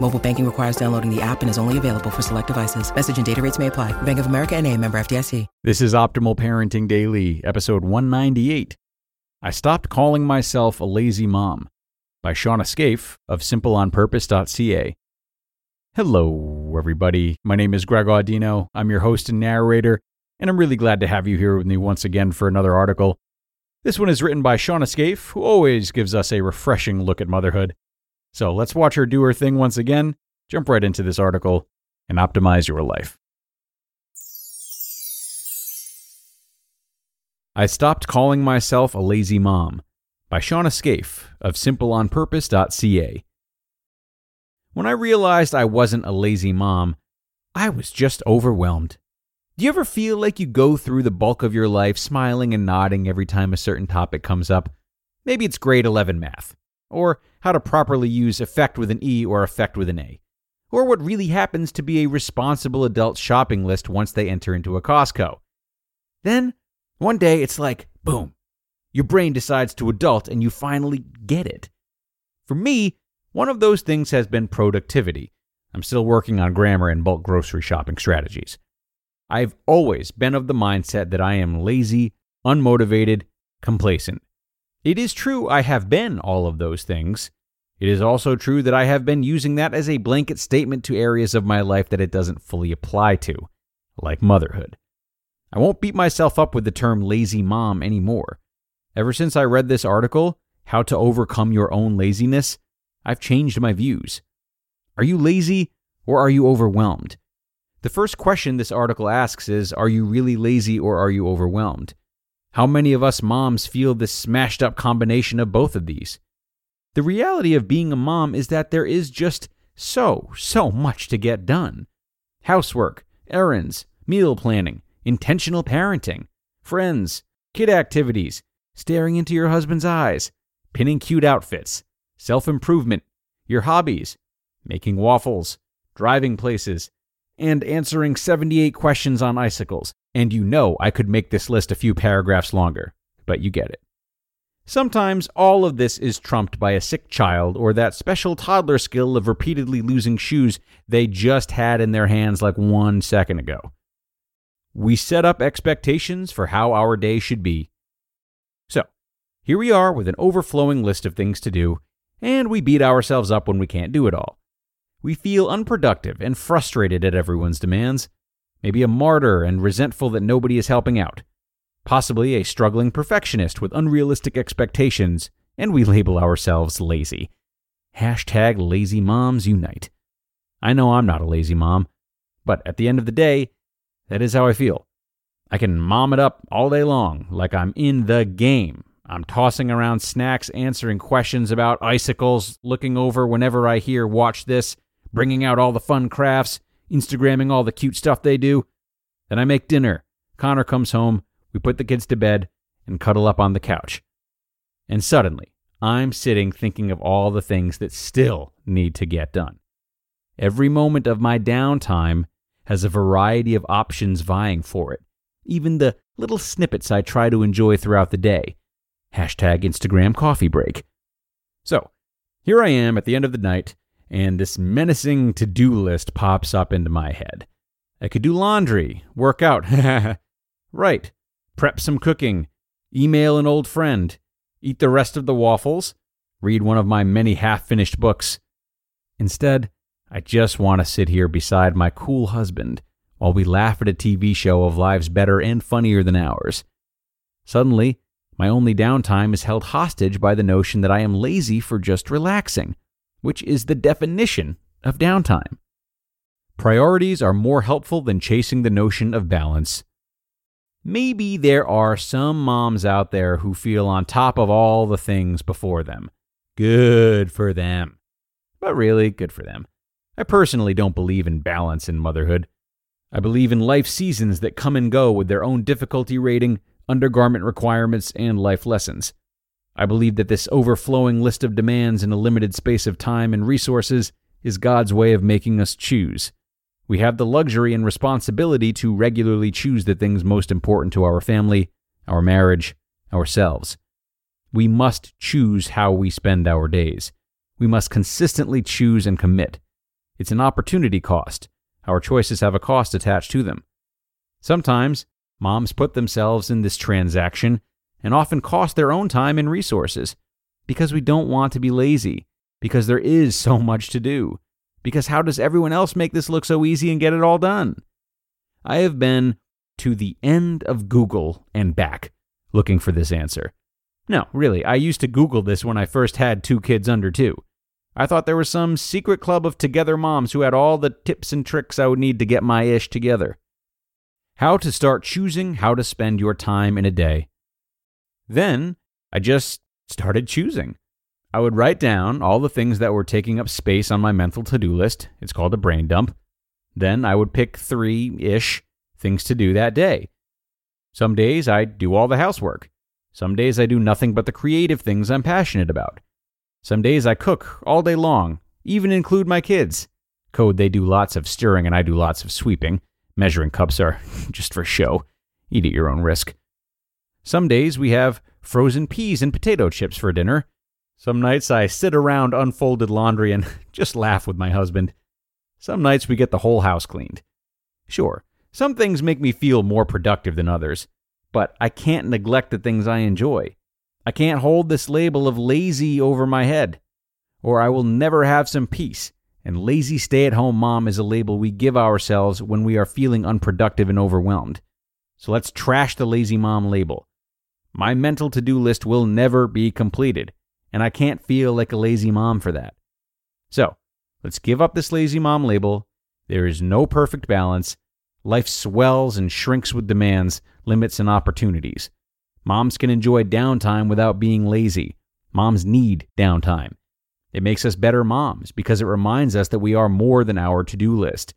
Mobile banking requires downloading the app and is only available for select devices. Message and data rates may apply. Bank of America and a member FDIC. This is Optimal Parenting Daily, episode 198. I stopped calling myself a lazy mom by Shawna Scafe of simpleonpurpose.ca. Hello, everybody. My name is Greg Audino. I'm your host and narrator, and I'm really glad to have you here with me once again for another article. This one is written by Shawna Scafe, who always gives us a refreshing look at motherhood. So let's watch her do her thing once again, jump right into this article, and optimize your life. I stopped calling myself a lazy mom by Shawna Scafe of simpleonpurpose.ca. When I realized I wasn't a lazy mom, I was just overwhelmed. Do you ever feel like you go through the bulk of your life smiling and nodding every time a certain topic comes up? Maybe it's grade 11 math, or how to properly use effect with an E or effect with an A, or what really happens to be a responsible adult shopping list once they enter into a Costco. Then, one day, it's like, boom, your brain decides to adult and you finally get it. For me, one of those things has been productivity. I'm still working on grammar and bulk grocery shopping strategies. I've always been of the mindset that I am lazy, unmotivated, complacent. It is true I have been all of those things. It is also true that I have been using that as a blanket statement to areas of my life that it doesn't fully apply to, like motherhood. I won't beat myself up with the term lazy mom anymore. Ever since I read this article, How to Overcome Your Own Laziness, I've changed my views. Are you lazy or are you overwhelmed? The first question this article asks is Are you really lazy or are you overwhelmed? How many of us moms feel this smashed up combination of both of these? The reality of being a mom is that there is just so, so much to get done housework, errands, meal planning, intentional parenting, friends, kid activities, staring into your husband's eyes, pinning cute outfits, self improvement, your hobbies, making waffles, driving places, and answering 78 questions on icicles. And you know I could make this list a few paragraphs longer, but you get it. Sometimes all of this is trumped by a sick child or that special toddler skill of repeatedly losing shoes they just had in their hands like one second ago. We set up expectations for how our day should be. So, here we are with an overflowing list of things to do, and we beat ourselves up when we can't do it all. We feel unproductive and frustrated at everyone's demands, maybe a martyr and resentful that nobody is helping out, possibly a struggling perfectionist with unrealistic expectations, and we label ourselves lazy. Hashtag lazy moms unite. I know I'm not a lazy mom, but at the end of the day, that is how I feel. I can mom it up all day long, like I'm in the game. I'm tossing around snacks, answering questions about icicles, looking over whenever I hear watch this, bringing out all the fun crafts, Instagramming all the cute stuff they do. Then I make dinner. Connor comes home, we put the kids to bed, and cuddle up on the couch. And suddenly, I'm sitting thinking of all the things that still need to get done. Every moment of my downtime has a variety of options vying for it, even the little snippets I try to enjoy throughout the day. Hashtag Instagram coffee break. So, here I am at the end of the night, and this menacing to do list pops up into my head. I could do laundry, work out, right, prep some cooking, email an old friend, eat the rest of the waffles, read one of my many half finished books. Instead, I just want to sit here beside my cool husband while we laugh at a TV show of lives better and funnier than ours. Suddenly, My only downtime is held hostage by the notion that I am lazy for just relaxing, which is the definition of downtime. Priorities are more helpful than chasing the notion of balance. Maybe there are some moms out there who feel on top of all the things before them. Good for them. But really, good for them. I personally don't believe in balance in motherhood. I believe in life seasons that come and go with their own difficulty rating, undergarment requirements, and life lessons. I believe that this overflowing list of demands in a limited space of time and resources is God's way of making us choose. We have the luxury and responsibility to regularly choose the things most important to our family, our marriage, ourselves. We must choose how we spend our days. We must consistently choose and commit. It's an opportunity cost. Our choices have a cost attached to them. Sometimes, moms put themselves in this transaction and often cost their own time and resources because we don't want to be lazy, because there is so much to do. Because how does everyone else make this look so easy and get it all done? I have been to the end of Google and back looking for this answer. No, really, I used to Google this when I first had two kids under two. I thought there was some secret club of together moms who had all the tips and tricks I would need to get my ish together. How to start choosing how to spend your time in a day. Then I just started choosing. I would write down all the things that were taking up space on my mental to do list. It's called a brain dump. Then I would pick three ish things to do that day. Some days I do all the housework. Some days I do nothing but the creative things I'm passionate about. Some days I cook all day long, even include my kids. Code they do lots of stirring and I do lots of sweeping. Measuring cups are just for show. Eat at your own risk. Some days we have frozen peas and potato chips for dinner. Some nights I sit around unfolded laundry and just laugh with my husband. Some nights we get the whole house cleaned. Sure, some things make me feel more productive than others, but I can't neglect the things I enjoy. I can't hold this label of lazy over my head, or I will never have some peace. And lazy stay at home mom is a label we give ourselves when we are feeling unproductive and overwhelmed. So let's trash the lazy mom label. My mental to do list will never be completed and I can't feel like a lazy mom for that. So, let's give up this lazy mom label. There is no perfect balance. Life swells and shrinks with demands, limits, and opportunities. Moms can enjoy downtime without being lazy. Moms need downtime. It makes us better moms because it reminds us that we are more than our to do list.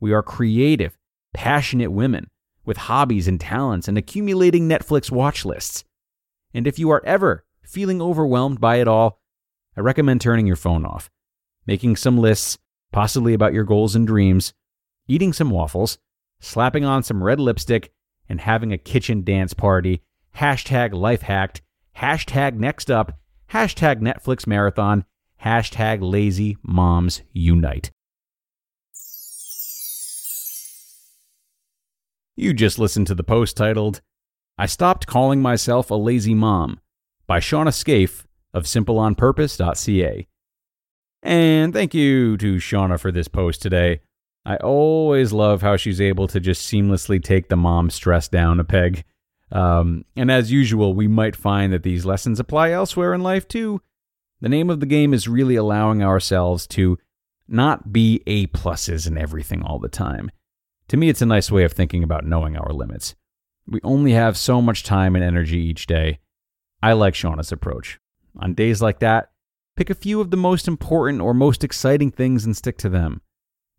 We are creative, passionate women with hobbies and talents and accumulating Netflix watch lists. And if you are ever feeling overwhelmed by it all, I recommend turning your phone off, making some lists, possibly about your goals and dreams, eating some waffles, slapping on some red lipstick, and having a kitchen dance party. Hashtag life hacked, hashtag next up, hashtag Netflix marathon, hashtag lazy moms unite. You just listened to the post titled, I Stopped Calling Myself a Lazy Mom by Shawna Scafe of simpleonpurpose.ca. And thank you to Shawna for this post today. I always love how she's able to just seamlessly take the mom stress down a peg. Um, and as usual, we might find that these lessons apply elsewhere in life too. The name of the game is really allowing ourselves to not be A pluses in everything all the time. To me, it's a nice way of thinking about knowing our limits. We only have so much time and energy each day, I like Shawna's approach. On days like that, pick a few of the most important or most exciting things and stick to them.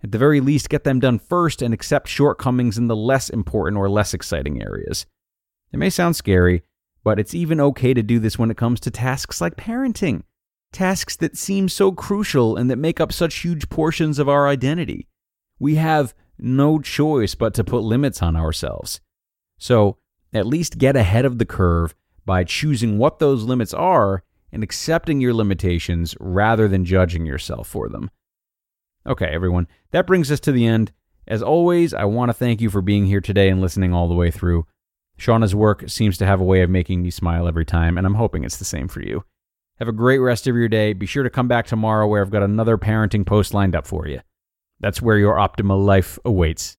At the very least, get them done first and accept shortcomings in the less important or less exciting areas. It may sound scary, but it's even okay to do this when it comes to tasks like parenting. Tasks that seem so crucial and that make up such huge portions of our identity. We have no choice but to put limits on ourselves. So, at least get ahead of the curve by choosing what those limits are and accepting your limitations rather than judging yourself for them. Okay, everyone, that brings us to the end. As always, I want to thank you for being here today and listening all the way through. Shawna's work seems to have a way of making me smile every time, and I'm hoping it's the same for you. Have a great rest of your day. Be sure to come back tomorrow where I've got another parenting post lined up for you. That's where your optimal life awaits.